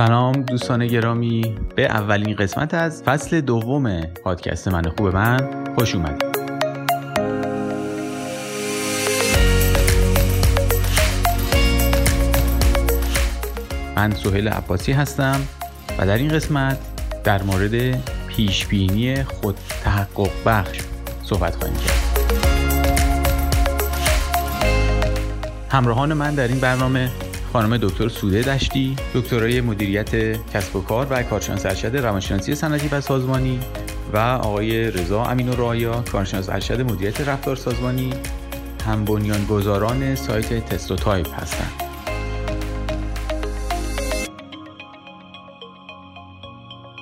سلام دوستان گرامی. به اولین قسمت از فصل دوم پادکست من خوب من خوش اومدید. من سهیل عباسی هستم و در این قسمت در مورد پیشبینی خود تحقق بخش صحبت خواهیم کرد. همراهان من در این برنامه خانم دکتر سوده دشتی دکترای مدیریت کسب و کار و کارشناس ارشد روانشناسی صنعتی و سازمانی و آقای رضا امین و رایا کارشناس ارشد مدیریت رفتار سازمانی. هم بنیانگذاران سایت تستو تایپ هستند.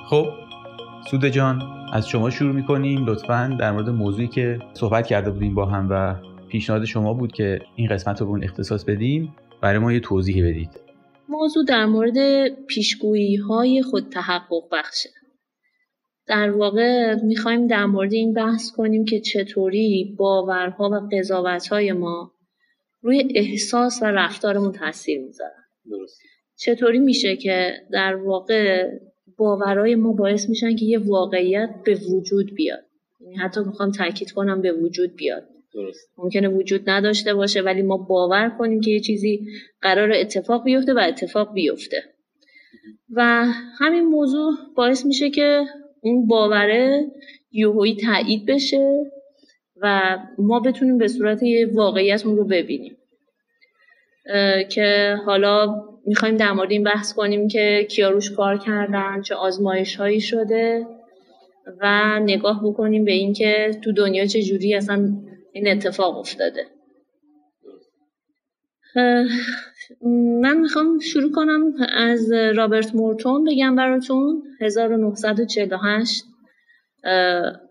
خب سوده جان از شما شروع می‌کنیم. لطفا در مورد موضوعی که صحبت کرده بودیم با هم و پیشنهاد شما بود که این قسمت رو به اون اختصاص بدیم. برای ما یه توضیحی بدید. موضوع در مورد پیشگویی های خود تحقق بخشه. در واقع می‌خوایم در مورد این بحث کنیم که چطوری باورها و قضاوتهای ما روی احساس و رفتارمون تاثیر می‌ذارن چطوری میشه که در واقع باورهای ما باعث میشن که یه واقعیت به وجود بیاد. یعنی حتی می‌خوام تاکید کنم به وجود بیاد. درست. ممکنه وجود نداشته باشه ولی ما باور کنیم که یه چیزی قرار اتفاق بیفته و اتفاق بیفته. و همین موضوع باعث میشه که اون باوره یوهویی تایید بشه و ما بتونیم به صورت یه واقعیت اون رو ببینیم. که حالا می‌خوایم در مورد این بحث کنیم که کیا روش کار کردن چه آزمایش هایی شده و نگاه بکنیم به اینکه تو دنیا چه جوری اصلا این اتفاق افتاده. من می‌خوام شروع کنم از رابرت مرتون بگم براتون. 1948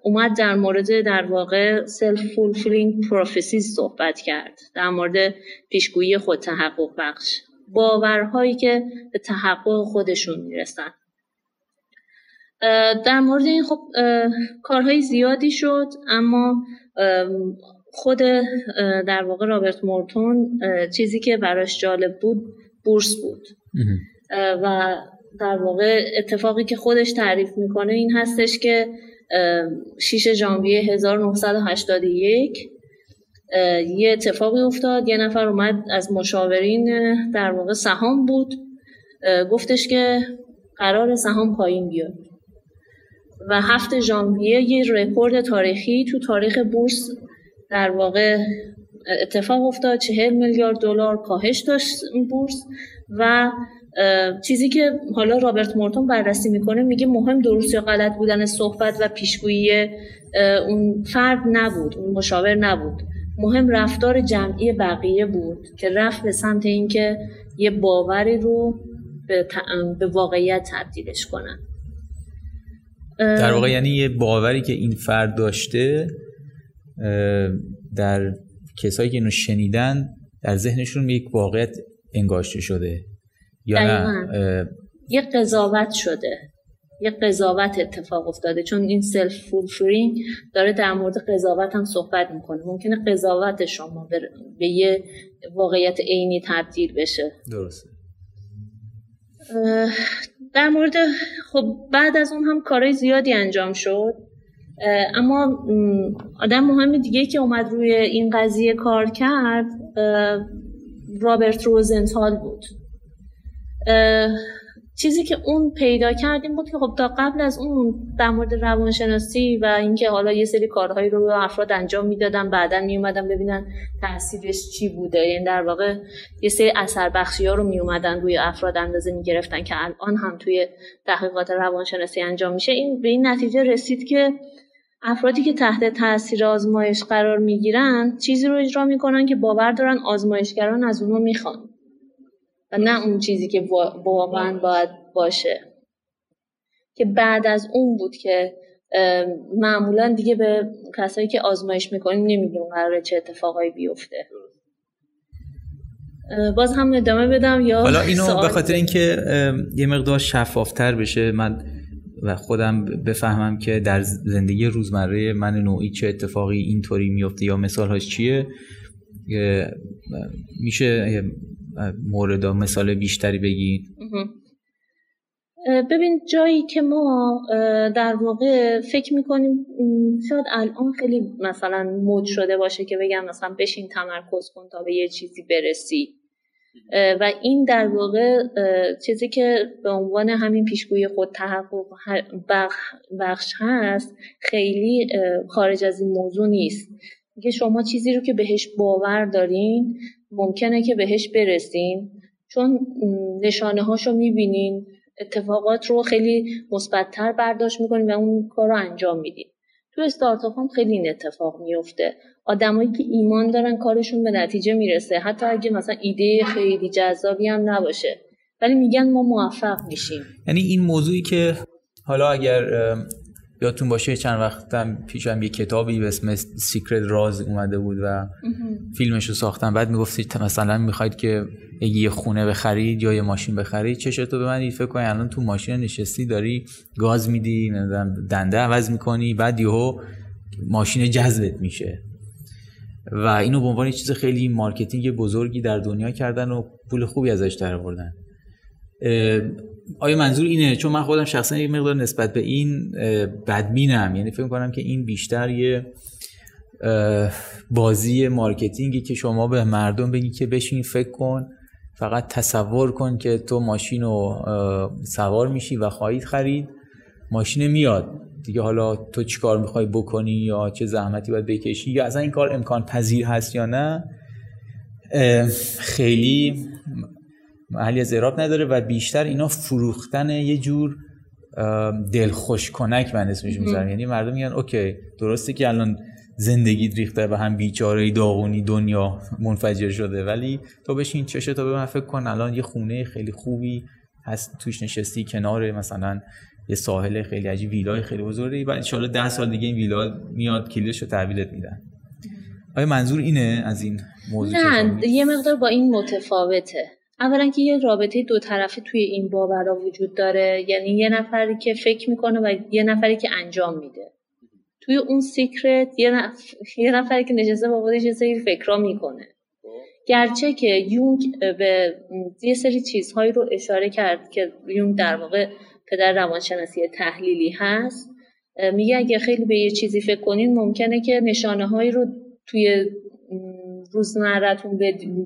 اومد در مورد در واقع self-fulfilling prophecies صحبت کرد در مورد پیشگویی خود تحقق بخش. باورهایی که به تحقق خودشون می‌رسن. در مورد این خب کارهای زیادی شد اما خود در واقع رابرت مورتون چیزی که براش جالب بود بورس بود. و در واقع اتفاقی که خودش تعریف می‌کنه این هستش که 6 ژانویه 1981 یه اتفاقی افتاد. یه نفر اومد از مشاورین در واقع سهام بود. گفتش که قرار سهام پایین بیاد. و هفت ژانویه یه رکورد تاریخی تو تاریخ بورس در واقع اتفاق افتاد چهل میلیارد دلار کاهش داشت بورس و چیزی که حالا رابرت مورتون بررسی می‌کنه میگه مهم درست یا غلط بودن صحبت و پیشگویی اون فرد نبود اون مشاور نبود. مهم رفتار جمعی بقیه بود که رفت به سمت اینکه یه باوری رو به, به واقعیت تبدیلش کنن. در واقع یعنی یه باوری که این فرد داشته در کسایی که اینو شنیدن در ذهنشون یک واقعیت انگاشته شده. یا نه؟ یه قضاوت شده. یه قضاوت اتفاق افتاده. چون این self-fulfilling داره در مورد قضاوت هم صحبت می‌کنه. ممکنه قضاوت شما به یه واقعیت عینی تبدیل بشه. درسته. در مورد خب بعد از اون هم کارهای زیادی انجام شد. اما آدم مهم دیگه که اومد روی این قضیه کار کرد رابرت روزنتال بود. چیزی که اون پیدا کردیم بود که خب تا قبل از اون در مورد روانشناسی و اینکه حالا یه سری کارهایی رو افراد انجام می‌دادن بعدا می اومدن ببینن تاثیرش چی بوده. یعنی در واقع یه سری اثر بخشی ها رو می اومدن روی افراد اندازه می گرفتن که الان هم توی تحقیقات روانشناسی انجام میشه. این به این نتیجه رسید که افرادی که تحت تاثیر آزمایش قرار می‌گیرن چیزی رو اجرا می‌کنن که باور دارن آزمایشگران از اونو می‌خوان. و نه اون چیزی که واقعا باید باشه. که بعد از اون بود که معمولا دیگه به کسایی که آزمایش می‌کنیم نمیگیم قراره چه اتفاقایی بیفته. باز هم ادامه بدم یا حالا اینو به خاطر اینکه یه مقدار شفافتر بشه من و خودم بفهمم که در زندگی روزمره من نوعی چه اتفاقی اینطوری میفته یا مثالهاش چیه میشه مورد مثال بیشتری بگید ببین جایی که ما در واقع فکر می‌کنیم شاید الان خیلی مثلا مود شده باشه که بگم مثلا بشین تمرکز کن تا به یه چیزی برسی. و این در واقع چیزی که به عنوان همین پیشگوی خود تحقق بخش هست خیلی خارج از این موضوع نیست. که شما چیزی رو که بهش باور دارین ممکنه که بهش برسین. چون نشانه هاشو می‌بینین اتفاقات رو خیلی مثبتتر برداشت می‌کنین و اون کار رو انجام میدین. تو استارتاپ هم خیلی این اتفاق میفته آدمایی که ایمان دارن کارشون به نتیجه می‌رسه. حتی اگه مثلا ایده خیلی جذابی هم نباشه. ولی میگن ما موفق میشیم. یعنی این موضوعی که حالا اگر یادتون باشه چند وقتم پیشم یه کتابی به اسم سیکرت راز اومده بود و فیلمش رو ساختن. بعد می‌گفتید مثلا می‌خواید که یه خونه بخرید یا یه ماشین بخرید چشتو ببند فکر کنی. الان تو ماشین نشستی داری گاز میدی دنده عوض می‌کنی بعد یهو ماشین جذبت میشه. و اینو به عنوان چیز خیلی marketing بزرگی در دنیا کردن و پول خوبی ازش در آوردن آیا منظور اینه؟ چون من خودم شخصا یک مقدار نسبت به این بدبینم. یعنی فکر کنم که این بیشتر یه بازی marketing ی که شما به مردم بگی که بشین فکر کن فقط تصور کن که تو ماشین رو سوار میشی و خواهید خرید. ماشین میاد. دیگه حالا تو چی کار می‌خوای بکنی یا چه زحمتی باید بکشی؟ یا اصلا این کار امکان پذیر هست یا نه؟ خیلی محلی از اعراب نداره و بیشتر اینا فروختن یه جور دلخوش کنک من اسمش می‌ذارم. یعنی مردم میگن okay درسته که الان زندگی ریخته و هم بیچاره داغونی دنیا منفجر شده ولی تو بشین چشه تا به من فکر کن الان یه خونه خیلی خوبی هست توش نشستی کنار مثلا یه ساحل خیلی عجیب ویلای خیلی بزرگی و ان ده سال دیگه این ویلا میاد کلیدش رو تحویلت میدن. آیا منظور اینه از این موضوع نه یه مقدار با این متفاوته. اولا که یه رابطه دو طرفه توی این باورا وجود داره یعنی یه نفری که فکر می‌کنه و یه نفری که انجام میده. توی اون سیکرت یه, نف... یه نفری که نشسته با خودش یه سری فکرها می‌کنه. گرچه که یونگ به یه سری چیزهایی رو اشاره کرد که یونگ در واقع پدر روانشناسی تحلیلی هست میگه اگه خیلی به یه چیزی فکر کنین ممکنه که نشانه هایی رو توی روزمرتون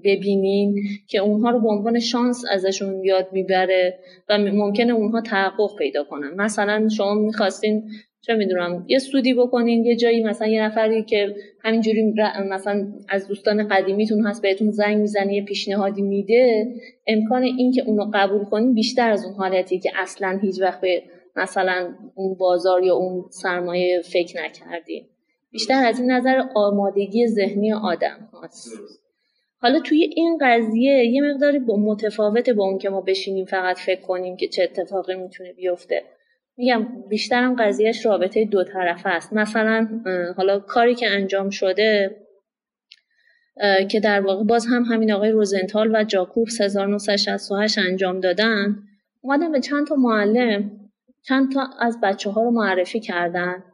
ببینین که اونها رو به عنوان شانس ازشون یاد می‌بره و ممکنه اونها تحقق پیدا کنن. مثلا شما می‌خواستین چه می‌دونم یه سودی بکنین یه جایی مثلا یه نفری که همینجوری مثلا از دوستان قدیمیتون هست بهتون زنگ می‌زنه یه پیشنهادی میده امکان این که اونو قبول کنین بیشتر از اون حالتی که اصلا هیچ وقت به مثلا اون بازار یا اون سرمایه فکر نکردین. بیشتر از این نظر آمادگی ذهنی آدم هست حالا توی این قضیه یه مقداری با متفاوت با اون که ما بشینیم فقط فکر کنیم که چه اتفاقی می‌تونه بیفته. میگم بیشترم قضیهش رابطه دو طرفه است. مثلا حالا کاری که انجام شده که در واقع باز هم همین آقای روزنتال و جاکوب 1968 انجام دادن اومدن به چند تا معلم چند تا از بچه ها رو معرفی کردن.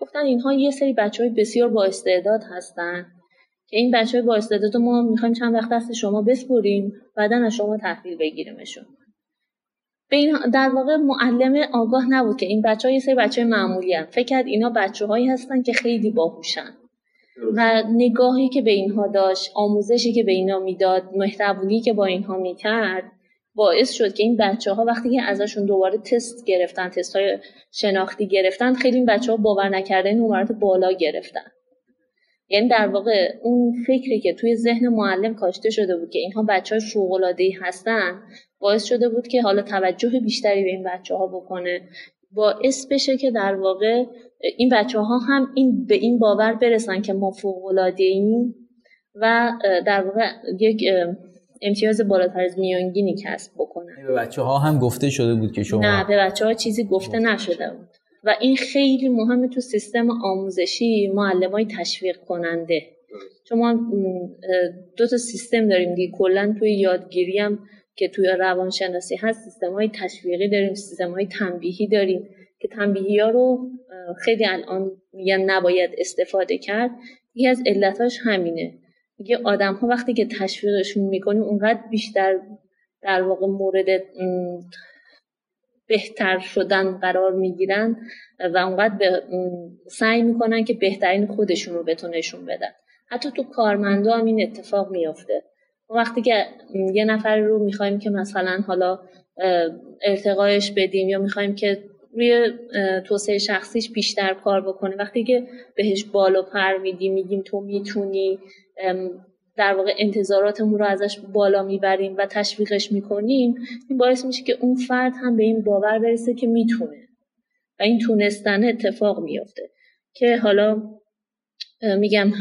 گفتن اینها یه سری بچه های بسیار با استعداد هستن. که این بچه های با استعداد ما می‌خوایم چند وقت دست شما بسپریم بعدا از شما تحویل بگیریمشون. به این در واقع معلم آگاه نبود که این بچه ها یه سری بچه معمولی هم. فکر کرد اینا بچه هایی هستن که خیلی باهوشن. و نگاهی که به اینها داشت آموزشی که به اینا می‌داد مهربونی که با اینها می‌کرد باعث شد که این بچه ها وقتی که ازشون دوباره تست گرفتن تست های شناختی گرفتن خیلی این بچه ها باور نکرده نمرات بالا گرفتن. یعنی در واقع اون فکری که توی ذهن معلم کاشته شده بود که اینها بچه های فوق هستن باعث شده بود که حالا توجه بیشتری به این بچه ها بکنه. باعث بشه که در واقع این بچه ها هم این به این باور برسن که ما فوق و در واقع یک امتیاز بالاتر از میانگینی کسب بکنن. به بچه ها هم گفته شده بود که شما نه به بچه ها چیزی گفته نشده بود. و این خیلی مهمه تو سیستم آموزشی معلم های تشویق کننده. چون ما دو تا سیستم داریم دیگه. کلا توی یادگیری هم که توی روانشناسی هست سیستم های تشویقی داریم سیستم های تنبیهی داریم که تنبیهی ها رو خیلی الان میگن نباید استفاده کرد. یکی از علتاش همینه. میگه آدم ها وقتی که تشویقشون می‌کنیم اونقدر بیشتر در واقع مورد بهتر شدن قرار می‌گیرن و اونقدر به سعی می‌کنن که بهترین خودشون رو بهتون نشون بدن. حتی تو کارمندا هم این اتفاق میافته. وقتی که یه نفر رو می‌خوایم که مثلا حالا ارتقایش بدیم یا می‌خوایم که روی توسعه شخصیش بیشتر کار بکنه. وقتی که بهش بالا پر میدیم میگیم تو می‌تونی در واقع انتظاراتمون رو ازش بالا می‌بریم و تشویقش می‌کنیم این باعث میشه که اون فرد هم به این باور برسه که می‌تونه. و این تونستن اتفاق میافته. که حالا میگم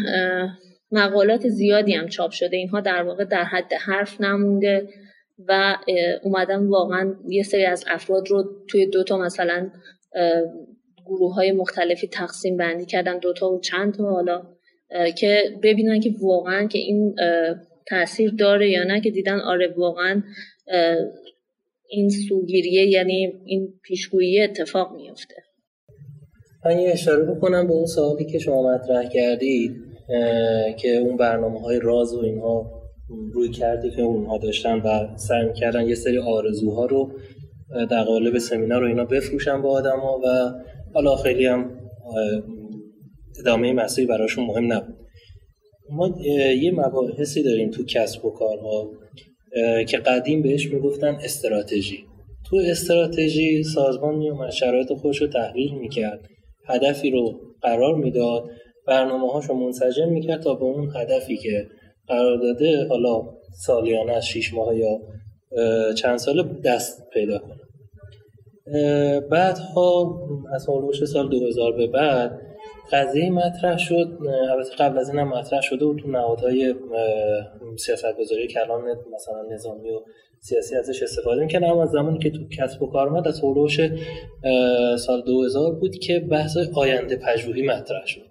مقالات زیادی هم چاپ شده. اینها در واقع در حد حرف نمونده. و اومدم واقعا یه سری از افراد رو توی دوتا مثلا گروه های مختلفی تقسیم بندی کردن دوتا و چند تا حالا که ببینن که واقعا که این تاثیر داره یا نه که دیدن آره واقعا این سوگیریه یعنی این پیشگویی اتفاق میفته من یه اشاره بکنم به اون سوالی که شما مطرح کردید که اون برنامه های راز و اینها روی کردی که اونها داشتن و سعی کردن یه سری آرزوها رو در قالب سمینار رو اینا بفروشن با ها و حالا خیلی هم ادامه مسیری براشون مهم نبود. ما یه مباحثی داریم تو کسب و کارها که قدیم بهش می‌گفتن استراتژی. تو استراتژی سازمان میومد شرایط خودش رو تحلیل می‌کرد هدفی رو قرار می‌داد برنامه هاشو منسجم می‌کرد تا به اون هدفی که قرار داده حالا سالیانه از شیش ماه یا چند ساله دست پیدا کنه. بعدها از هولوش سال 2000 به بعد قضیه مطرح شد. البته قبل از این هم مطرح شده و تو نهادهای سیاست گذاری کلان مثلا نظامی و سیاسی ازش استفاده می‌کنه اما از زمانی که تو کسب و کار اومد از سال 2000 بود که بحث آینده پژوهی مطرح شد.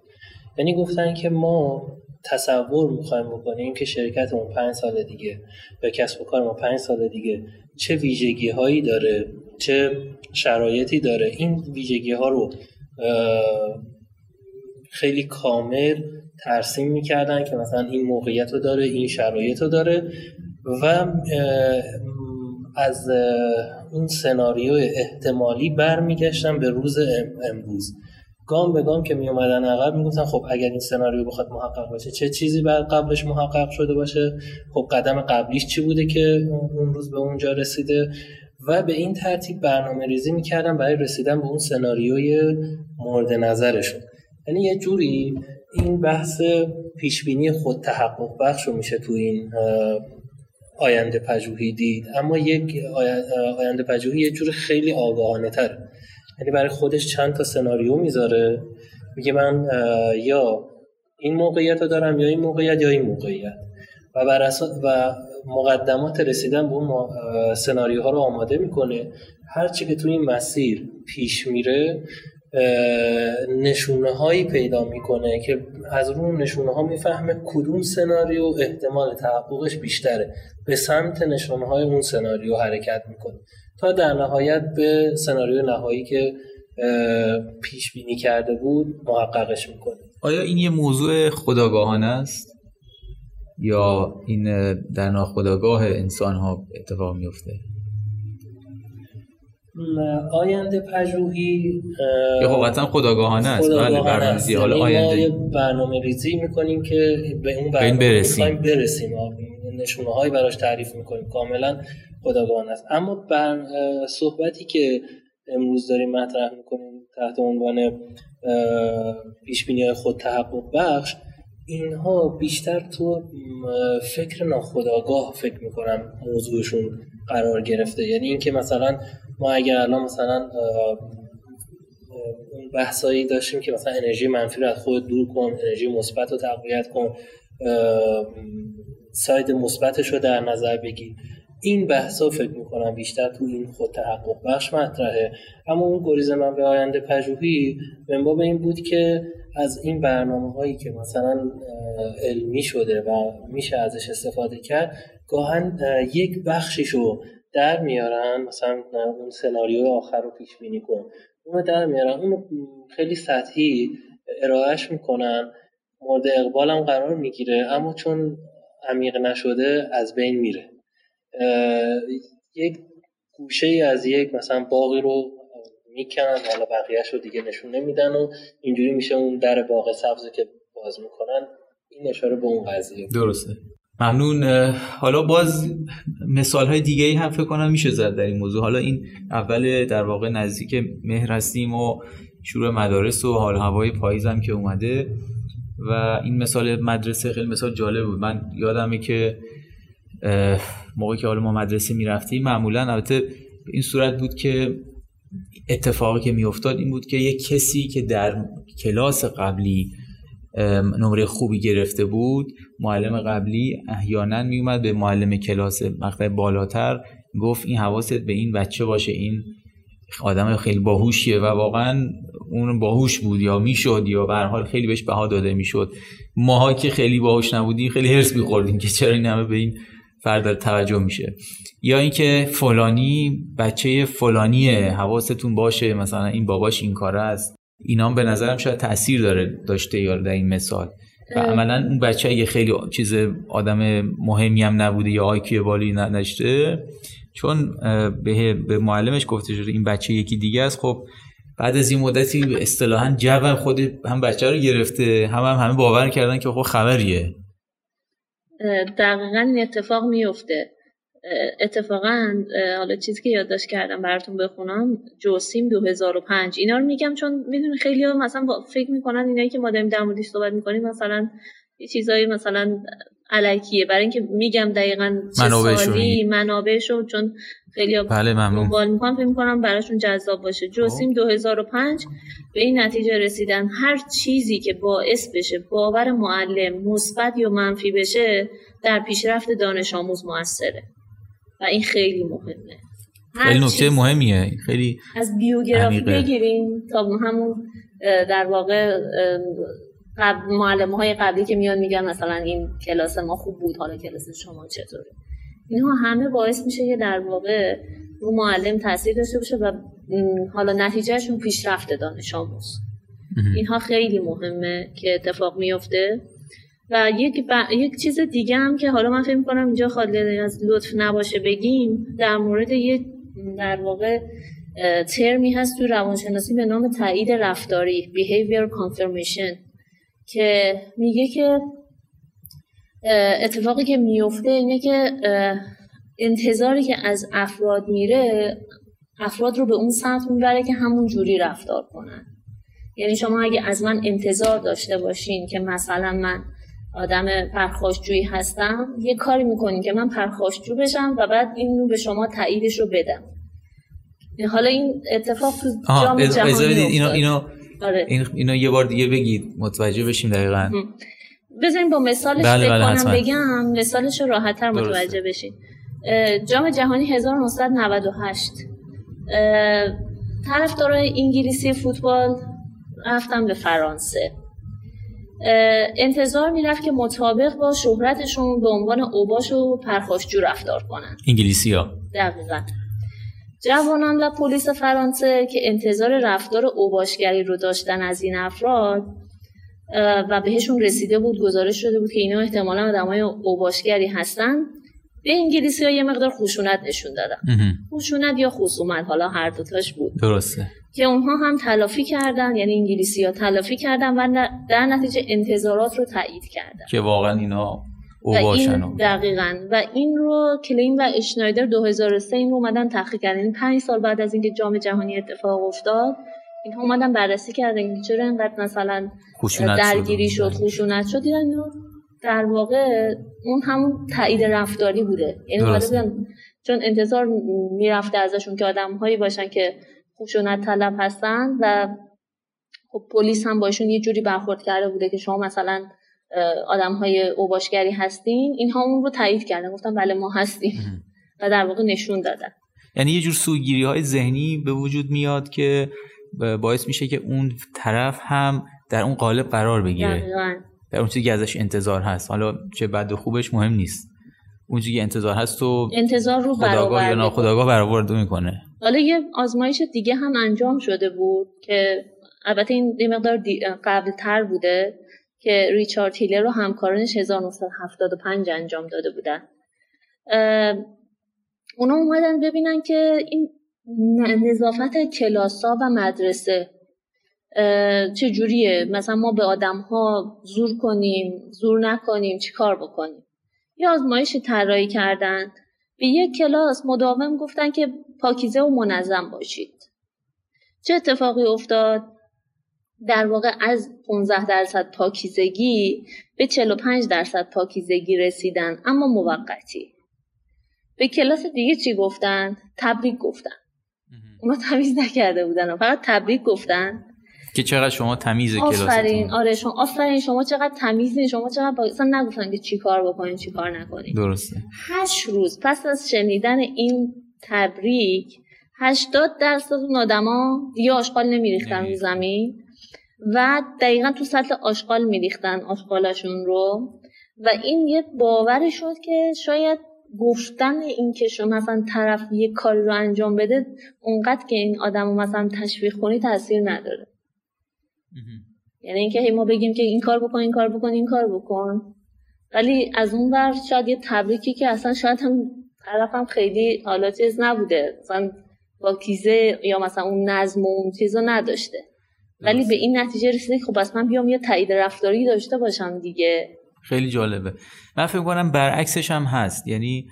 یعنی گفتن که ما تصور می‌خوایم بکنیم که شرکتمون پنج سال دیگه یا کسب و کار ما پنج سال دیگه چه ویژگی هایی داره چه شرایطی داره. این ویژگی ها رو خیلی کامل ترسیم می‌کردن که مثلا این موقعیت رو داره این شرایط رو داره و از این سناریو احتمالی برمیگشتن به روز امروز. گام به گام که می اومدن عقب می‌گفتن خب اگر این سناریو بخواد محقق باشه چه چیزی بعد قبلش محقق شده باشه؟ خب قدم قبلیش چی بوده که اون روز به اونجا رسیده؟ و به این ترتیب برنامه ریزی می‌کردن برای رسیدن به اون سناریوی مورد نظرشون. یعنی یه جوری این بحث پیشبینی خود تحقق بخش رو میشه تو این آینده پژوهی دید. اما یک آینده پژوهی یه جور خیلی آگاهانه تر یعنی برای خودش چند تا سناریو می‌ذاره. میگه من یا این موقعیت رو دارم یا این موقعیت یا این موقعیت. و بر و مقدمات رسیدن به اون سناریوها رو آماده می‌کنه. هرچی که تو این مسیر پیش میره نشونه هایی پیدا می‌کنه که از رو نشونه ها می‌فهمه کدوم سناریو احتمال تحققش بیشتره. به سمت نشونه های اون سناریو حرکت می‌کنه. تا در نهایت به سناریو نهایی که پیش بینی کرده بود محققش می‌کنه. آیا این یه موضوع خداگاهانه است؟ یا این در ناخداگاه انسان ها اتفاق میفته آینده پژوهی خب قطعا خداگاهانه است. بله برنامه‌ریزی. حالا یعنی آینده برنامه ریزی می‌کنیم که به اون برنامه برسیم. برسیم. نشونه هایی براش تعریف می‌کنیم. کاملا خداگاهانه است. اما بر صحبتی که امروز داریم مطرح می‌کنیم تحت عنوان پیش بینی خود تحقق بخش اینها بیشتر تو فکر ناخداگاه فکر می‌کنم موضوعشون قرار گرفته. یعنی اینکه مثلا ما اگر الان مثلا اون بحثایی داشتیم که مثلا انرژی منفی رو از خود دور کن انرژی مثبت رو تقویت کن ساید مثبتش رو در نظر بگیر. این بحثا فکر می‌کنم بیشتر تو این خود تحقق بخش مطرحه. اما اون گریز من به آینده پژوهی به این بود که از این برنامه هایی که مثلا علمی شده و میشه ازش استفاده کرد گاهن یک بخشیشو در میارن. مثلا اون سناریو آخر رو پیش بینی کن. اونو در میارن. اونو خیلی سطحی ارائهش می‌کنن. مورد اقبالم قرار می‌گیره اما چون عمیق نشده از بین میره. یک گوشه از یک مثلا باقی رو می‌کنن حالا بقیهش رو دیگه نشون نمیدن و اینجوری میشه اون در باغ سبز که باز می‌کنن این اشاره به اون قضیه. درسته. ممنون. حالا باز مثال های دیگه ای هم فکر کنم میشه زد در این موضوع. حالا این اول در واقع نزدیک مهر هستیم و شروع مدارس و حال هوای پاییز هم که اومده و این مثال مدرسه خیلی مثال جالب بود. من یادمه که موقعی که حالا ما مدرسه می‌رفتیم معمولا البته این صورت بود که اتفاقی که میافتاد این بود که یک کسی که در کلاس قبلی نمره خوبی گرفته بود معلم قبلی احیانا میومد به معلم کلاس مقطع بالاتر گفت این حواست به این بچه باشه این آدم خیلی باهوشیه و واقعا اون باهوش بود یا می‌شد یا به حال خیلی بهش بها داده می‌شد. ماها که خیلی باهوش نبودیم خیلی هرس میخوردیم که چرا این همه به این فرد توجه میشه. یا اینکه فلانی بچه فلانیه حواستون باشه مثلا این باباش این کاره است. اینا به نظرم شاید تاثیر داره داشته یا در این مثال. و عملا اون بچه اگه خیلی چیز آدم مهمی هم نبوده یا آیکیو بالی نداشته چون به, به معلمش گفته شده این بچه یکی دیگه است. خب بعد از این مدتی اصطلاحا جو خود هم بچه رو گرفته هم هم همه باور کردن که خب خبریه. دقیقا این اتفاق میفته اتفاقا حالا چیزی که یادداشت کردم براتون بخونم جوسیم 2005 اینا رو میگم چون می‌دونی خیلی ها مثلا فکر می‌کنن اینایی که ما داریم در موردش صحبت می‌کنیم مثلا یه چیزایی مثلا علکیه. برای اینکه میگم دقیقا چه سالی منابعشو چون خیلی بله ممنون. می‌کنم فکر می‌کنم براشون جذاب باشه. جوسیم 2005 به این نتیجه رسیدن هر چیزی که باعث بشه باور معلم مثبت یا منفی بشه در پیشرفت دانش آموز موثره. و این خیلی مهمه. خیلی نکته مهمیه. خیلی از بیوگرافی بگیریم تا همون در واقع قبل معلم های قبلی که میان میگن مثلا این کلاس ما خوب بود حالا کلاس شما چطوره؟ اینها همه باعث میشه که در واقع رو معلم تاثیر داشته باشه و حالا نتیجهشون پیشرفت دانش آموز. اینها خیلی مهمه که اتفاق میفته و یک, یک چیز دیگه هم که حالا من فکر می‌کنم اینجا خالی از لطف نباشه بگیم در مورد یه در واقع ترمی هست تو روانشناسی به نام تایید رفتاری behavior confirmation. که میگه که اتفاقی که میفته اینه که انتظاری که از افراد میره افراد رو به اون سمت می‌بره که همون جوری رفتار کنن. یعنی شما اگه از من انتظار داشته باشین که مثلا من آدم پرخاشجویی هستم یه کاری می‌کنین که من پرخاشجو بشم و بعد این رو به شما تاییدش رو بدم. حالا این اتفاق تو جام جهانی اینو, اینو, آره. اینو یه بار دیگه بگید متوجه بشیم دقیقا. بزنین با مثالش بله بله بگم. مثالش رو راحتتر متوجه بشین. جام جهانی 1998 طرفدارای انگلیسی فوتبال رفتم به فرانسه. انتظار می‌رفت که مطابق با شهرتشون به عنوان اوباش و پرخاشجو رفتار کنن. انگلیسی ها دقیقا. جوانان و پلیس فرانسه که انتظار رفتار اوباشگری رو داشتن از این افراد و بهشون رسیده بود گزارش شده بود که اینا احتمالا آدمای اوباشگری هستن. به انگلیسی ها یه مقدار خشونت نشون دادن. خشونت یا خصومت حالا هر دوتاش بود. درسته. که اونها هم تلافی کردن یعنی انگلیسی ها تلافی کردن و در نتیجه انتظارات رو تایید کردن. که واقعا اینا او باشن دقیقا. و این رو کلین و اشنایدر 2003 این رو اومدن تحقیق کردن. یعنی 5 سال بعد از اینکه جام جهانی اتفاق افتاد اینها اومدن بررسی کردن که چرا اینقدر مثلا درگیری شد خشونت شد. دیدن در واقع اون همون تایید رفتاری بوده. یعنی چون انتظار می‌رفته ازشون که آدم هایی باشن که خشونت طلب هستن و خب پلیس هم باشون یه جوری برخورد کرده بوده که شما مثلا آدم های اوباشگری هستین اینها اون رو تایید کردن. گفتن بله ما هستیم. و در واقع نشون دادن. یعنی یه جور سوگیری های ذهنی به وجود میاد که باعث میشه که اون طرف هم در اون قالب قرار بگیره. در اون چیزی که ازش انتظار هست. حالا چه بد و خوبش مهم نیست. اون چیزی که انتظار هست تو انتظار رو خداگاه یا ناخداگاه برآورده می‌کنه. حالا یه آزمایش دیگه هم انجام شده بود که البته این یه مقدار قبل تر بوده. که ریچارد هیلر رو همکارانش 1975 انجام داده بودن. اونا اومدن ببینن که این نظافت کلاسا و مدرسه چه جوریه مثلا ما به آدم ها زور کنیم زور نکنیم چی کار بکنیم؟ یه آزمایشی طراحی کردن. به یک کلاس مداوم گفتن که پاکیزه و منظم باشید. چه اتفاقی افتاد؟ در واقع از 15 درصد پاکیزگی به 45 درصد پاکیزگی رسیدن اما موقتی. به کلاس دیگه چی گفتن؟ تبریک گفتن. اونا تمیز نکرده بودن فقط تبریک گفتن. که چقدر شما تمیز کلاس آفرین. آره شما آفرین. شما چقدر تمیزین شما چقدر با... اصلا نگفتن که چی کار بکنین چی کار نکنین. درسته. هشت روز پس از شنیدن این تبریک هشتاد درصد اون آدما دیگه آشغال نمیریختن رو زمین. و دقیقا تو سطح آشغال میریختن آشغالشون رو و این یه باور شد که شاید گفتن این که شما مثلا طرف یه کاری رو انجام بده اونقدر که این آدم رو مثلا تشویق کنی تاثیر نداره. یعنی اینکه ما بگیم که این کار بکن این کار بکن این کار بکن. ولی از اون ور شاید یه تبریکی که اصلا شاید هم طرفم خیلی حالا چیز نبوده. مثلا با کیزه یا مثلا اون نظم و اون چیز رو نداشته. ولی به این نتیجه رسیده خب بس من بیام یه تایید رفتاری داشته باشم دیگه. خیلی جالبه. من فکر کنم برعکسش هم هست. یعنی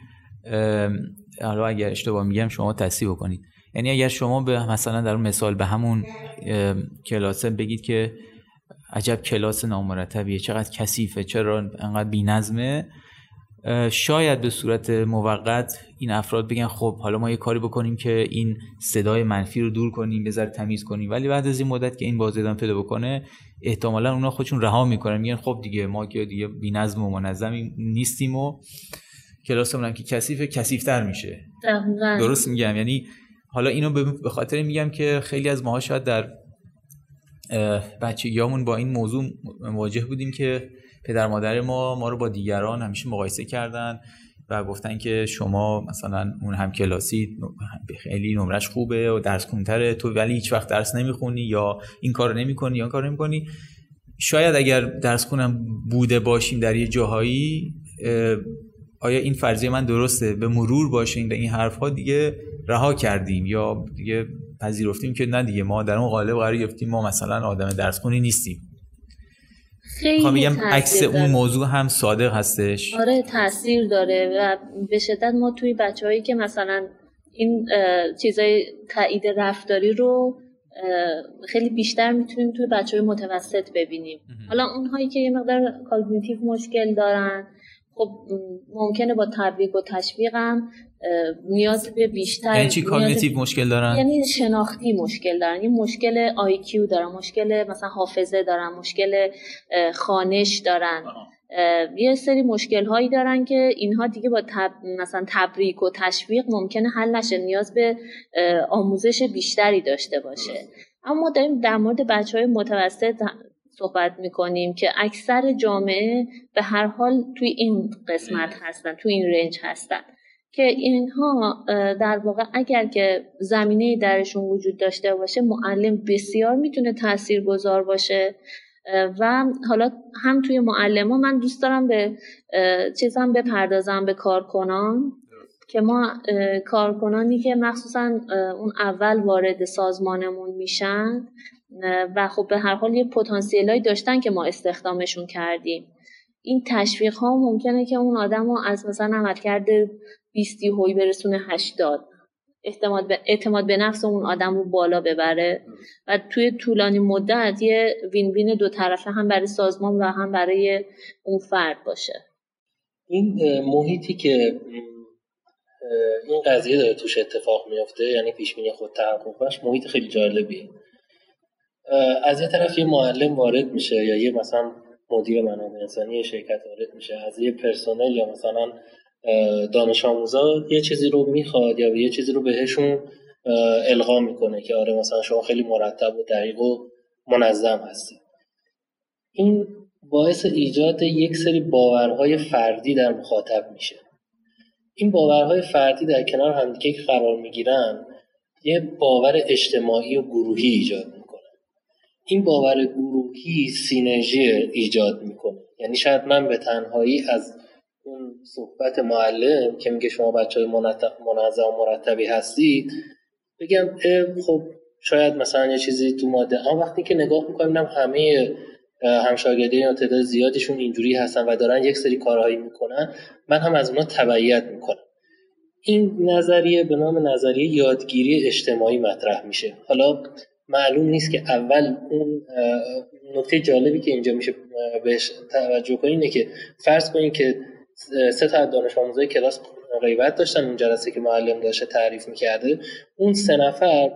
حالا اگر اشتباه میگم شما تصحیح بکنید. یعنی اگر شما به مثلا در مثال به همون کلاسه بگید که عجب کلاس نامرتبیه چقدر کثیفه چرا انقدر بی‌نظمه شاید به صورت موقت این افراد بگن خب حالا ما یه کاری بکنیم که این صدای منفی رو دور کنیم بذار تمیز کنیم. ولی بعد از این مدت که این باز ادامه پیدا بکنه احتمالا اونا خودشون رها می‌کنن. میگن خب دیگه ما که دیگه بی‌نظم و منظم نیستیم و کلاسمون هم که کثیفه کثیفتر میشه. درست میگم؟ یعنی حالا اینو به خاطر میگم که خیلی از ماها شاید در بچگیامون با این موضوع مواجه بودیم که پدر مادر ما ما رو با دیگران همیشه مقایسه کردن. و گفتن که شما مثلا اون هم کلاسی خیلی نمرش خوبه و درس کنتره تو ولی هیچ وقت درس نمی‌خونی یا این کار نمی‌کنی یا این کار نمی‌کنی. شاید اگر درس کنم بوده باشیم در یه جاهایی آیا این فرضیه من درسته؟ به مرور باشین این حرف ها دیگه رها کردیم یا دیگه پذیرفتیم که نه دیگه ما در اون قالب قرار گرفتیم ما مثلا آدم درس خونی نیستیم. خیلی میگم عکس اون موضوع هم صادق هستش. آره تاثیر داره و به شدت ما توی بچههایی که مثلا این چیزای تایید رفتاری رو خیلی بیشتر می‌تونیم توی بچه های متوسط ببینیم. حالا اونهایی که یه مقدار کاگنیتیو مشکل دارن خب ممکنه با تبریک و تشویقم نیاز به بیشتر یعنی چی cognitive مشکل دارن؟ یعنی شناختی مشکل دارن. این مشکل IQ دارن مشکل مثلا حافظه دارن مشکل خوانش دارن. یه سری مشکل هایی دارن که اینها دیگه با تب... مثلا تبریک و تشویق ممکنه حل نشه نیاز به آموزش بیشتری داشته باشه. اما ما داریم در مورد بچه های متوسط صحبت می‌کنیم که اکثر جامعه به هر حال توی این قسمت هستن توی این رنج هستن. که اینها در واقع اگر که زمینه درشون وجود داشته باشه معلم بسیار می‌تونه تأثیر گذار باشه و حالا هم توی معلم ها من دوست دارم به چیزم بپردازم به کارکنان. که ما کارکنانی که مخصوصا اون اول وارد سازمانمون میشن و خب به هر حال یه پتانسیلایی داشتن که ما استخدامشون کردیم. این تشویق ها ممکنه که اون آدم رو از مثلا عمل کرده 20 هوی برسونه 80 اعتماد به, اعتماد به نفس اون آدم رو بالا ببره. و توی طولانی مدت یه وین وین دو طرفه هم برای سازمان و هم برای اون فرد باشه. این محیطی که این قضیه داره توش اتفاق میافته یعنی پیش بینی خود تحقق محیط خیلی جالبیه. از یه طرف یه معلم وارد میشه یا یه مثلا مدیر منابع انسانی شرکت وارد میشه از یه پرسنل یا مثلا دانش آموزا یه چیزی رو می‌خواد یا یه چیزی رو بهشون القا می‌کنه که آره مثلا شما خیلی مرتب و دقیق و منظم هستید. این باعث ایجاد یک سری باورهای فردی در مخاطب میشه. این باورهای فردی در کنار همدیگه قرار می‌گیرن یه باور اجتماعی و گروهی ایجاد این باور گروهی سینرژی ایجاد می‌کنه. یعنی شاید من به تنهایی از اون صحبت معلم که میگه شما بچه های منظم مرتبی هستید بگم خب شاید مثلا یه چیزی تو ماده اما وقتی که نگاه می‌کنم همه همشاگردی یا تعداد زیادشون اینجوری هستن و دارن یک سری کارهایی می‌کنن من هم از اونا تبعیت می‌کنم. این نظریه به نام نظریه یادگیری اجتماعی مطرح میشه. حالا معلوم نیست که اول اون نکته جالبی که اینجا میشه بهش توجه کنید اینه که فرض کنید که سه تا دانش آموزای کلاس غیبت داشتن. اون جلسه که معلم داشته تعریف می‌کرده. اون سه نفر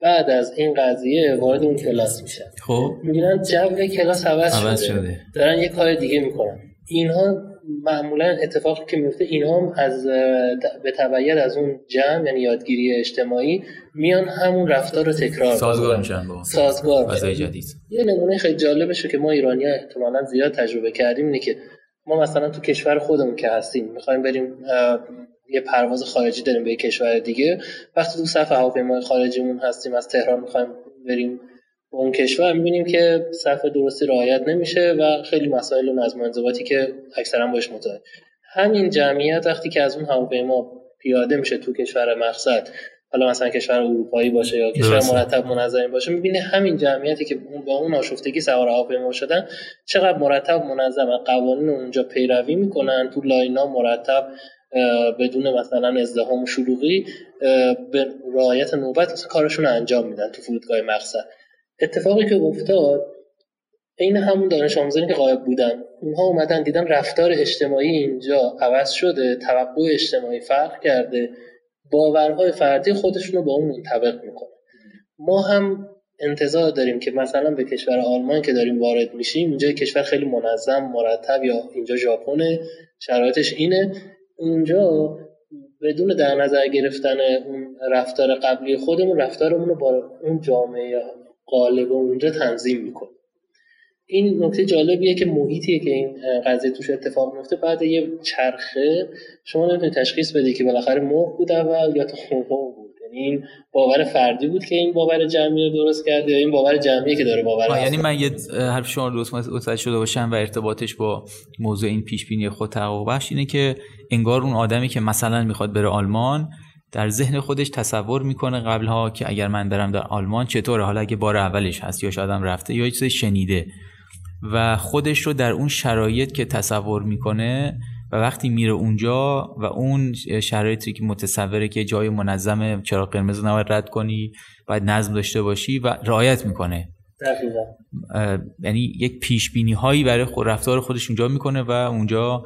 بعد از این قضیه وارد اون کلاس میشن. خب. می‌بینن جو کلاس عوض, شده. دارن یه کار دیگه می‌کنن. اینها معمولا اتفاقی که میفته اینها هم از به تبعید از اون جمع یعنی یادگیری اجتماعی میان همون رفتار رو تکرار سازگار میشن با سازگار. جدید. یه نمونه خیلی جالبشه که ما ایرانی ها احتمالا زیاد تجربه کردیم اینه که ما مثلا تو کشور خودمون که هستیم می‌خوایم بریم یه پرواز خارجی داریم به کشور دیگه. وقتی تو صف هواپیمای خارجیمون هستیم از تهران می‌خوایم بریم اون کشور می‌بینیم که صف درستی رعایت نمیشه و خیلی مسائل و نظم انضباطی که اکثرا باش متوجه همین جمعیت وقتی که از اون هواپیما پیاده میشه تو کشور مقصد حالا مثلا کشور اروپایی باشه یا کشور مرتب منظم باشه می‌بینه همین جمعیتی که با اون آشفتگی سوار هواپیما شدن چقدر مرتب منظم قوانین اونجا پیروی می‌کنن تو لاینا مرتب بدون مثلا ازدهام و شلوغی به رعایت نوبت مثلا کارشون رو انجام میدن تو فرودگاه مقصد اتفاقی که افتاد این همون دانش آموزانی که غایب بودن اونها اومدن دیدن رفتار اجتماعی اینجا عوض شده توقع اجتماعی فرق کرده. باورهای فردی خودشون رو با اون منطبق می‌کنه ما هم انتظار داریم که مثلا به کشور آلمان که داریم وارد میشیم اینجا کشور خیلی منظم مرتب یا اینجا ژاپن شرایطش اینه. اونجا بدون در نظر گرفتن اون رفتار قبلی خودمون رفتارمون رو با اون جامعه قالب اونجا تنظیم می‌کنه این نکته جالبیه که محیطیه که این قضیه توش اتفاق میفته. بعد یه چرخه شما نمی‌تونی تشخیص بده که بالاخره مرغ بود اول یا تو بود. یعنی این باور فردی بود که این باور جمعی رو درست کرده یا این باور جمعی که داره باور یعنی من یه حرف شما رو درست شده باشم و ارتباطش با موضوع این پیش بینی خود تحقق بخش اینه که انگار اون آدمی که مثلا می‌خواد بره آلمان در ذهن خودش تصور می‌کنه قبلها که اگر من برم در آلمان چطوره؟ حالا اگه بار اولش هست یا شادم رفته یا چیزی شنیده. و خودش رو در اون شرایط که تصور می‌کنه و وقتی میره اونجا و اون شرایطی که متصوره که جای منظم چرا قرمز نباید رد کنی باید نظم داشته باشی و رعایت می‌کنه. یعنی یک پیش بینی هایی برای خود رفتار خودش اونجا می‌کنه و اونجا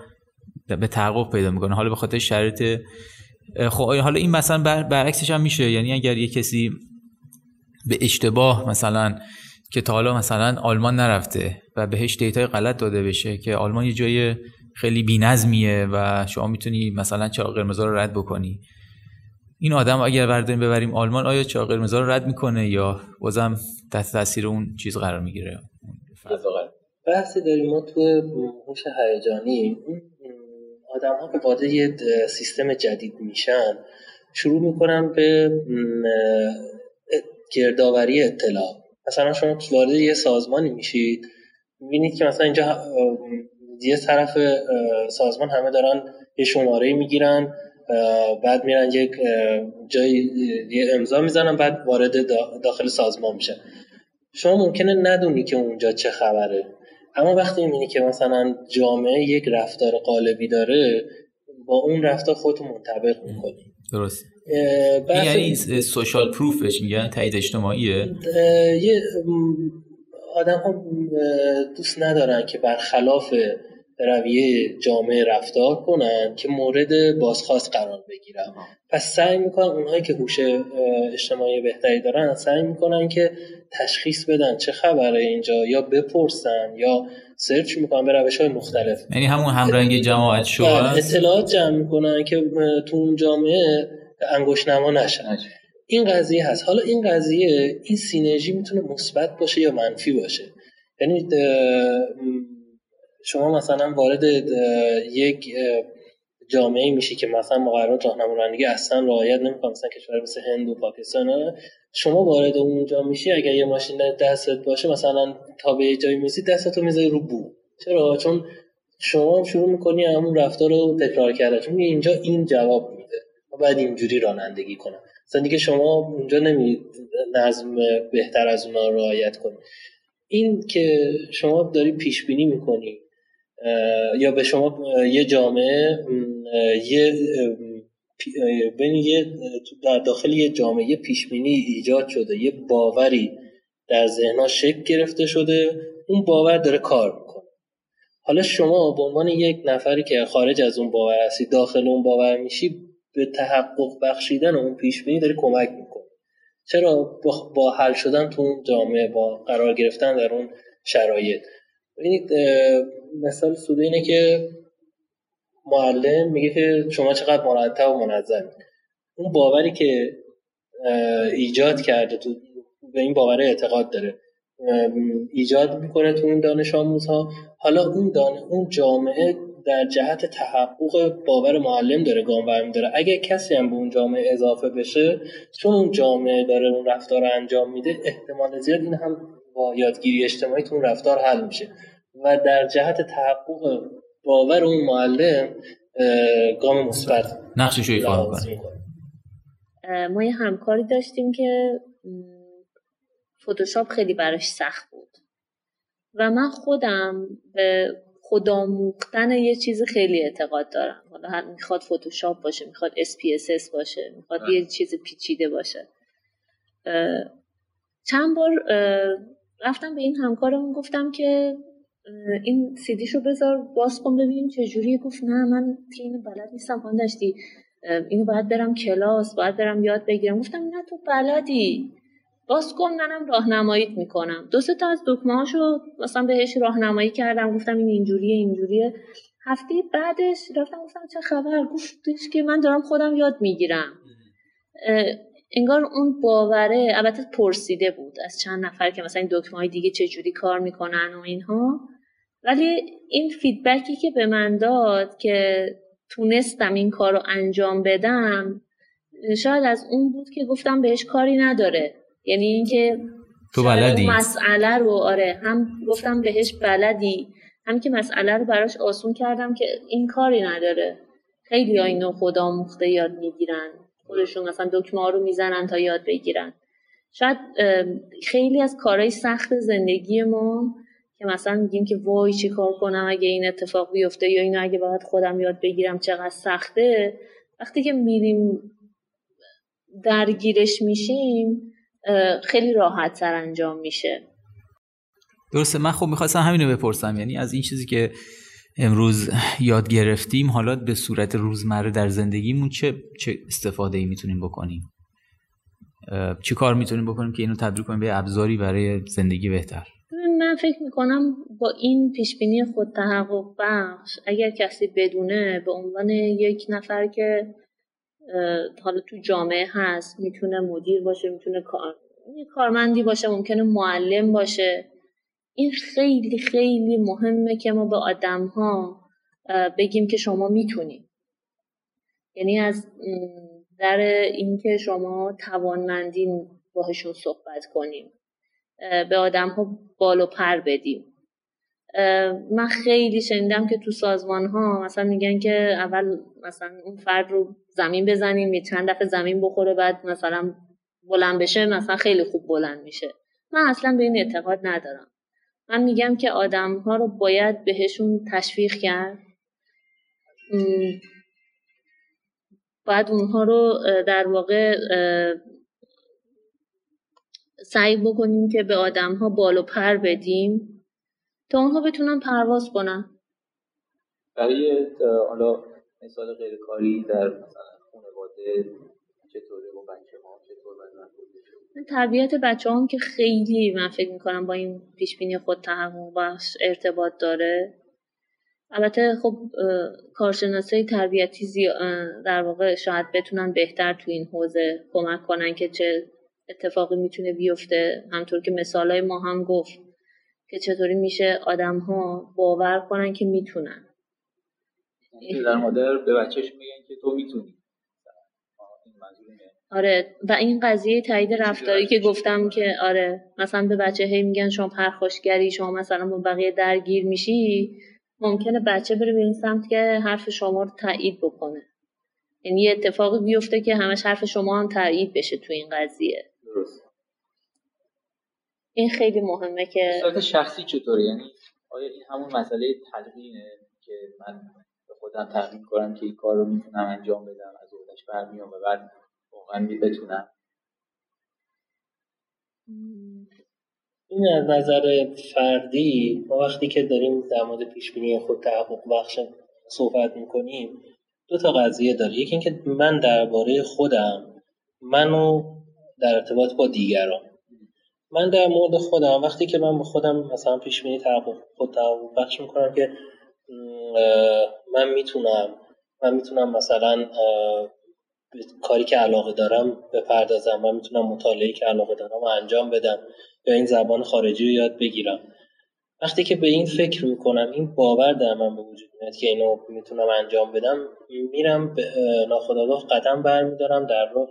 به تحقق پیدا می‌کنه. حالا به خاطر شرایط خب حالا این مثلا بر برعکسش هم میشه؟ یعنی اگر یه کسی به اشتباه مثلا که تا حالا مثلا آلمان نرفته و بهش دیتای غلط داده بشه که آلمان یه جای خیلی بی‌نظمیه و شما می‌تونی مثلا چراغ قرمز رو رد بکنی. این آدم اگر برداریم ببریم آلمان آیا چراغ قرمز رو رد می‌کنه یا بازم تحت تاثیر اون چیز قرار می‌گیره؟ بحثی داریم ما تو هوش هیجانی. آدم ها که وارد یه سیستم جدید میشن شروع می‌کنن به گردآوری اطلاع. مثلا شما وارد یه سازمانی میشید می‌بینید که مثلا اینجا یه طرف سازمان همه دارن یه شماره می‌گیرن بعد میرن یک جای یه امضا می‌زنن بعد وارد داخل سازمان میشن. شما ممکنه ندونی که اونجا چه خبره. اما وقتی می‌بینی که مثلا جامعه یک رفتار قالبی داره با اون رفتار خودتو منطبق می‌کنی. درست. یعنی سوشال پروفش میگن تایید اجتماعیه یه آدم ها دوست ندارن که برخلاف رویه جامعه رفتار کنن که مورد بازخواست قرار بگیرن. پس سعی می‌کنن اونهایی که هوش اجتماعی بهتری دارن سعی می‌کنن که تشخیص بدن چه خبره اینجا یا بپرسن یا سرچ می‌کنن به روش های مختلف. یعنی همون همرنگ جماعت شو بله، اطلاعات جمع می‌کنن که تو اون جامعه انگوش نما نشن. این قضیه هست. حالا این قضیه این سینرژی می‌تونه مثبت باشه یا منفی باشه؟ یعنی شما مثلا وارد یک جامعه میشی که مثلا مقررات راهنمایی اصلا رعایت نمی‌کنه مثلا کشور مثل هند و پاکستان شما وارد اونجا میشی اگر یه ماشین دستت باشه مثلا تا به جایی میسی دستتو می‌ذاری رو بو. چرا؟ چون شما شروع می‌کنی همون رفتار رو تکرار کردن چون اینجا این جواب میده. و بعد اینجوری رانندگی کنم. مثلا دیگه شما اونجا نمی نظم بهتر از اونا رعایت کنی. این که شما داری پیش بینی می‌کنی یا به شما یه جامعه یه بین یه در داخل یه جامعه پیش بینی ایجاد شده یه باوری در ذهنها شکل گرفته شده اون باور داره کار می‌کنه. حالا شما به عنوان یک نفری که خارج از اون باور هستی داخل اون باور میشی به تحقق بخشیدن اون پیش بینی داری کمک می‌کنه چرا با حل شدن تو اون جامعه با قرار گرفتن در اون شرایط؟ ببینید مثال سوده اینه که معلم میگه که شما چقدر مرتب و منظم. اون باوری که ایجاد کرده تو به این باور اعتقاد داره. ایجاد می‌کنه تو اون دانش آموزها. حالا اون دانه اون جامعه در جهت تحقق باور معلم داره گام برمیداره اگه کسی هم به اون جامعه اضافه بشه چون اون جامعه داره اون رفتار رو انجام میده احتمال زیاد این هم با یادگیری اجتماعی تو اون رفتار حل میشه. و در جهت تحقق باور اون معلم گام مثبت نقشش ایفا ما یه همکاری داشتیم که فتوشاپ خیلی براش سخت بود. و من خودم به خودآموختن یه چیز خیلی اعتقاد دارم. حالا می‌خواد فتوشاپ باشه می‌خواد SPSS باشه می‌خواد یه چیز پیچیده باشه. چند بار رفتم به این همکارمون گفتم که این سیدیشو بذار باز کن ببین چجوری گفت نه من تیم بلد نیستم خواهن داشتی اینو باید برم کلاس باید برم یاد بگیرم. گفتم نه تو بلدی. باز کن منم راهنماییت می‌کنم. دو سه تا از دکمه هاشو مثلا بهش راهنمایی کردم. گفتم این اینجوریه اینجوریه. هفته بعدش رفتم گفتم چه خبر؟ گفتش که من دارم خودم یاد می‌گیرم. انگار اون باوره البته پرسیده بود از چند نفر که مثلا این دکمه های دیگه چجوری کار می‌کنن و اینها. ولی این فیدبکی که به من داد که تونستم این کار رو انجام بدم شاید از اون بود که گفتم بهش کاری نداره. یعنی اینکه تو بلدی؟ مسئله رو آره هم گفتم بهش بلدی هم که مسئله رو براش آسون کردم که این کاری نداره. خیلی ها اینو خدا مخته یاد می‌گیرن. خودشون مثلا دکمه ها رو می‌زنن تا یاد بگیرن. شاید خیلی از کارهای سخت زندگی ما که مثلا میگیم که وای چی کار کنم اگه این اتفاق بیفته یا اینو اگه باید خودم یاد بگیرم چقدر سخته وقتی که میریم درگیرش میشیم خیلی راحت تر انجام میشه. درسته من خب می‌خواستم همینو بپرسم. یعنی از این چیزی که امروز یاد گرفتیم. حالا به صورت روزمره در زندگیمون چه, چه استفاده ای می‌تونیم بکنیم؟ چه کار می‌تونیم بکنیم که اینو تبدیل کنیم به ابزاری برای زندگی بهتر؟ من فکر می‌کنم با این پیشبینی خود تحقق بخش اگر کسی بدونه به عنوان یک نفر که حالا تو جامعه هست می‌تونه مدیر باشه می‌تونه کار کارمندی باشه ممکنه معلم باشه. این خیلی خیلی مهمه که ما به آدم ها بگیم که شما می‌تونید. یعنی از در اینکه شما توانمندین باهاشون صحبت کنیم. به آدم ها بال پر بدیم. من خیلی شنیدم که تو سازمان ها مثلا میگن که اول مثلا اون فرد رو زمین بزنیم چند دفعه زمین بخوره بعد مثلا بلند بشه مثلا خیلی خوب بلند میشه. من اصلا به این اعتقاد ندارم. من میگم که آدم ها رو باید بهشون تشویق کرد. باید اونها رو در واقع سعی بکنیم که به آدم ها بال پر بدیم تا اونها بتونن پرواز کنن. برای حالا مثال غیرکاری در مثلا خانواده چطوره با بچه ها چطور تربیت بچه هم که خیلی من فکر می‌کنم با این پیشبینی خود تحقق بخش ارتباط داره. البته خب کارشناسای تربیتی در واقع شاید بتونن بهتر تو این حوزه کمک کنن که چه اتفاقی می‌تونه بیفته. همطور که مثالای ما هم گفت که چطوری میشه آدم ها باور کنن که می‌تونن. در مادر به بچهش میگن که تو می‌تونی. آره و این قضیه تایید رفتاری که گفتم که آره مثلا به بچه هی میگن شما پرخاشگری شما مثلا با بقیه درگیر میشی ممکنه بچه بره به این سمت که حرف شما رو تایید بکنه. یعنی یه اتفاقی بیفته که همش حرف شما هم تایید بشه تو این قضیه. درست. این خیلی مهمه که صورت شخصی چطوره؟ یعنی آیا این همون مسئله تلقینه که من به خودم تلقین کنم که این کار رو می‌تونم انجام بدم از اولش برمیام و بعد واقعا بتونم این از نظر فردی ما وقتی که داریم در مورد پیش بینی خود تحقق بخش صحبت می‌کنیم دو تا قضیه داره. یکی اینکه من درباره خودم منو در ارتباط با دیگران. من در مورد خودم وقتی که من به خودم مثلا پیش بینی تحقق خود تحقق بخش می‌کنم که من می‌تونم من می‌تونم مثلا کاری که علاقه دارم بپردازم من می‌تونم مطالعه که علاقه دارم و انجام بدم یا این زبان خارجی رو یاد بگیرم. وقتی که به این فکر می‌کنم این باور در من به وجود میاد که اینو می‌تونم انجام بدم میرم به ناخداگاه قدم برمیدارم در راه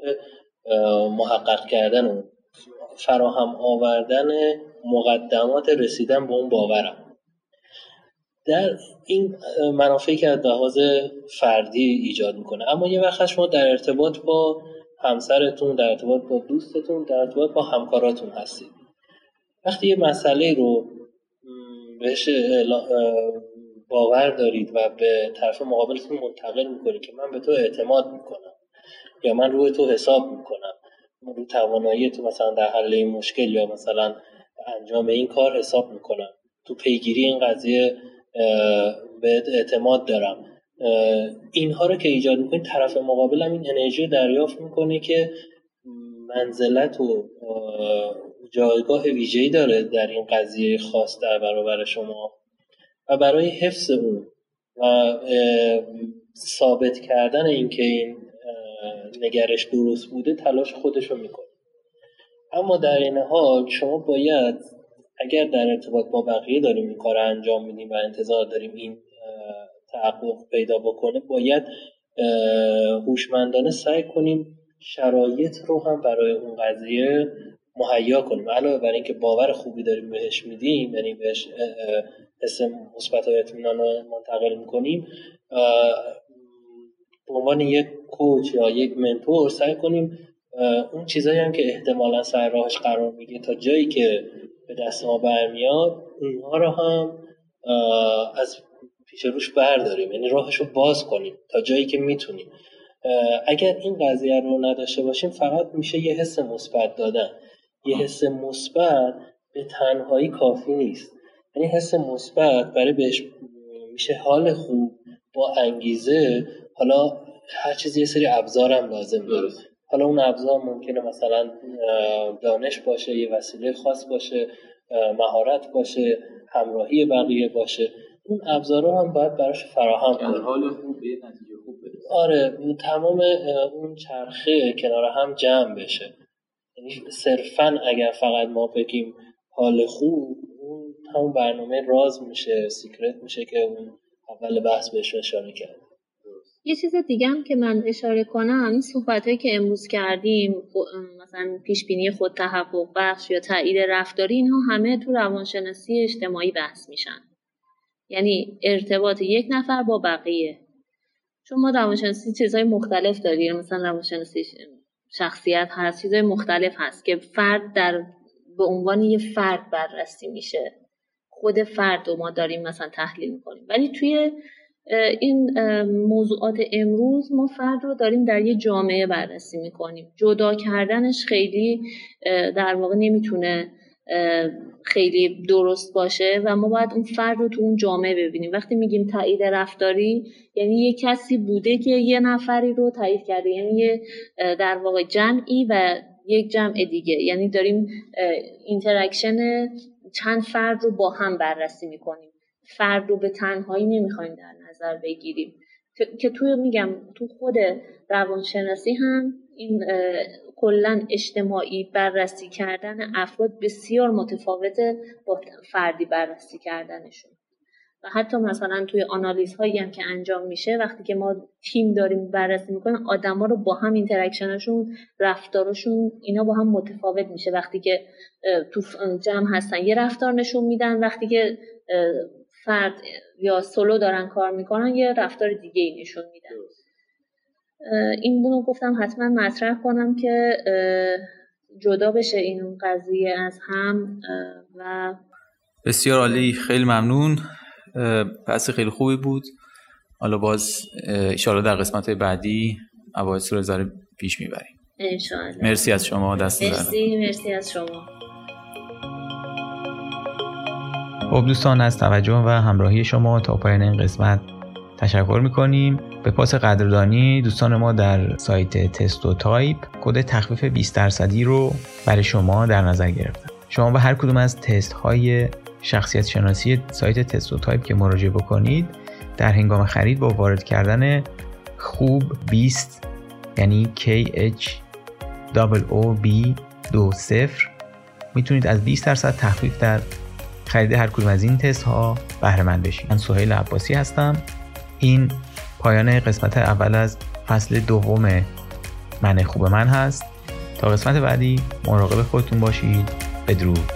محقق کردن اون. فراهم آوردن مقدمات رسیدن به اون باورم. در این منافعی که از لحاظ فردی ایجاد می‌کنه. اما یه وقت شما در ارتباط با همسرتون در ارتباط با دوستتون در ارتباط با همکاراتون هستید. وقتی یه مسئله رو بهش باور دارید و به طرف مقابلتون منتقل می‌کنید که من به تو اعتماد می‌کنم یا من روی تو حساب می‌کنم رو توانایی تو مثلا در حل این مشکل یا مثلا انجام این کار حساب می‌کنم. تو پیگیری این قضیه به اعتماد دارم. اینها رو که ایجاد می‌کنید طرف مقابلم این انرژی دریافت می‌کنه که منزلت و جایگاه ویژه‌ای داره در این قضیه خاص در برابر شما. و برای حفظ اون و ثابت کردن اینکه این نگرش درست بوده تلاش خودش رو می‌کنه. اما در این حال شما باید اگر در ارتباط با بقیه داریم این کار انجام میدیم و انتظار داریم این تحقق پیدا بکنه باید هوشمندانه سعی کنیم شرایط رو هم برای اون قضیه مهیا کنیم. علاوه بر اینکه باور خوبی داریم بهش میدیم یعنی بهش حس مثبت و اطمینان منتقل می‌کنیم به عنوان یک کوچ یا یک منتور سعی کنیم اون چیزایی هم که احتمالا سر راهش قرار میگه تا جایی که به دست ما برمیاد اونها رو هم از پیش روش برداریم. یعنی راهش رو باز کنیم تا جایی که می‌تونیم. اگر این قضیه رو نداشته باشیم فقط میشه یه حس مثبت دادن. یه حس مثبت به تنهایی کافی نیست. یعنی حس مثبت برای بهش میشه حال خوب با انگیزه حالا هر چیزی یه سری ابزارم لازم داره. حالا اون ابزار ممکنه مثلا دانش باشه یه وسیله خاص باشه مهارت باشه همراهی بقیه باشه. اون ابزارا هم باید براش فراهم کنیم. حال خوب به نتیجه خوب برسه. آره تمام اون چرخه کنار هم جمع بشه. یعنی صرفا اگر فقط ما بگیم حال خوب اون همون برنامه راز میشه سیکرت میشه که اون اول بحث بهش اشاره کرد یه چیز دیگه هم که من اشاره کنم صحبت که امروز کردیم مثلا پیش بینی خود تحقق بخش یا تایید رفتاری اینها همه تو روانشناسی اجتماعی بحث میشن. یعنی ارتباط یک نفر با بقیه. چون ما روانشناسی چیزهای مختلف داریم مثلا روانشناسی شخصیت هست چیزهای مختلف هست که فرد در به عنوان یه فرد بررسی میشه. خود فرد رو ما داریم مثلا تحلیل می‌کنیم. ولی توی این موضوعات امروز ما فرد رو داریم در یه جامعه بررسی می‌کنیم. جدا کردنش خیلی در واقع نمی‌تونه خیلی درست باشه و ما باید اون فرد رو تو اون جامعه ببینیم. وقتی میگیم تایید رفتاری یعنی یه کسی بوده که یه نفری رو تایید کرده یعنی یه در واقع جمعی و یک جمع دیگه. یعنی داریم interaction چند فرد رو با هم بررسی می‌کنیم. فرد رو به تنهایی نمی‌خوایم در نظر بگیریم. که توی میگم تو خود روانشناسی هم این کلا اجتماعی بررسی کردن افراد بسیار متفاوته با فردی بررسی کردنشون. و حتی مثلا توی آنالیز هایی هم که انجام میشه وقتی که ما تیم داریم بررسی می‌کنیم آدما رو با هم interaction شون رفتارشون اینا با هم متفاوت میشه. وقتی که تو جمع هستن یه رفتار نشون میدن. وقتی که فرد یا سولو دارن کار می‌کنن یه رفتار دیگه ای نشون میدن. این بونو گفتم حتما مطرح کنم که جدا بشه این قضیه از هم و بسیار عالی خیلی ممنون. بحث خیلی خوبی بود. حالا باز اشاره در قسمت بعدی عوایس رو پیش می‌بریم. مرسی از شما دست مرسی مرسی از شما. خب دوستان از توجه و همراهی شما تا پایان این قسمت تشکر می‌کنیم. به پاس قدردانی دوستان ما در سایت تست و تایپ کد تخفیف 20 درصدی رو برای شما در نظر گرفتن. شما به هر کدوم از تست های شخصیت شناسی سایت تست و تایپ که مراجعه بکنید در هنگام خرید با وارد کردن خوب 20 یعنی KH B 20 می‌تونید از 20 درصد تخفیف در خرید هر کدوم از این تست ها بهره مند بشید من سهیل عباسی هستم. این پایان قسمت اول از فصل دوم من خوب من هست. تا قسمت بعدی مراقب خودتون باشید. بدرود.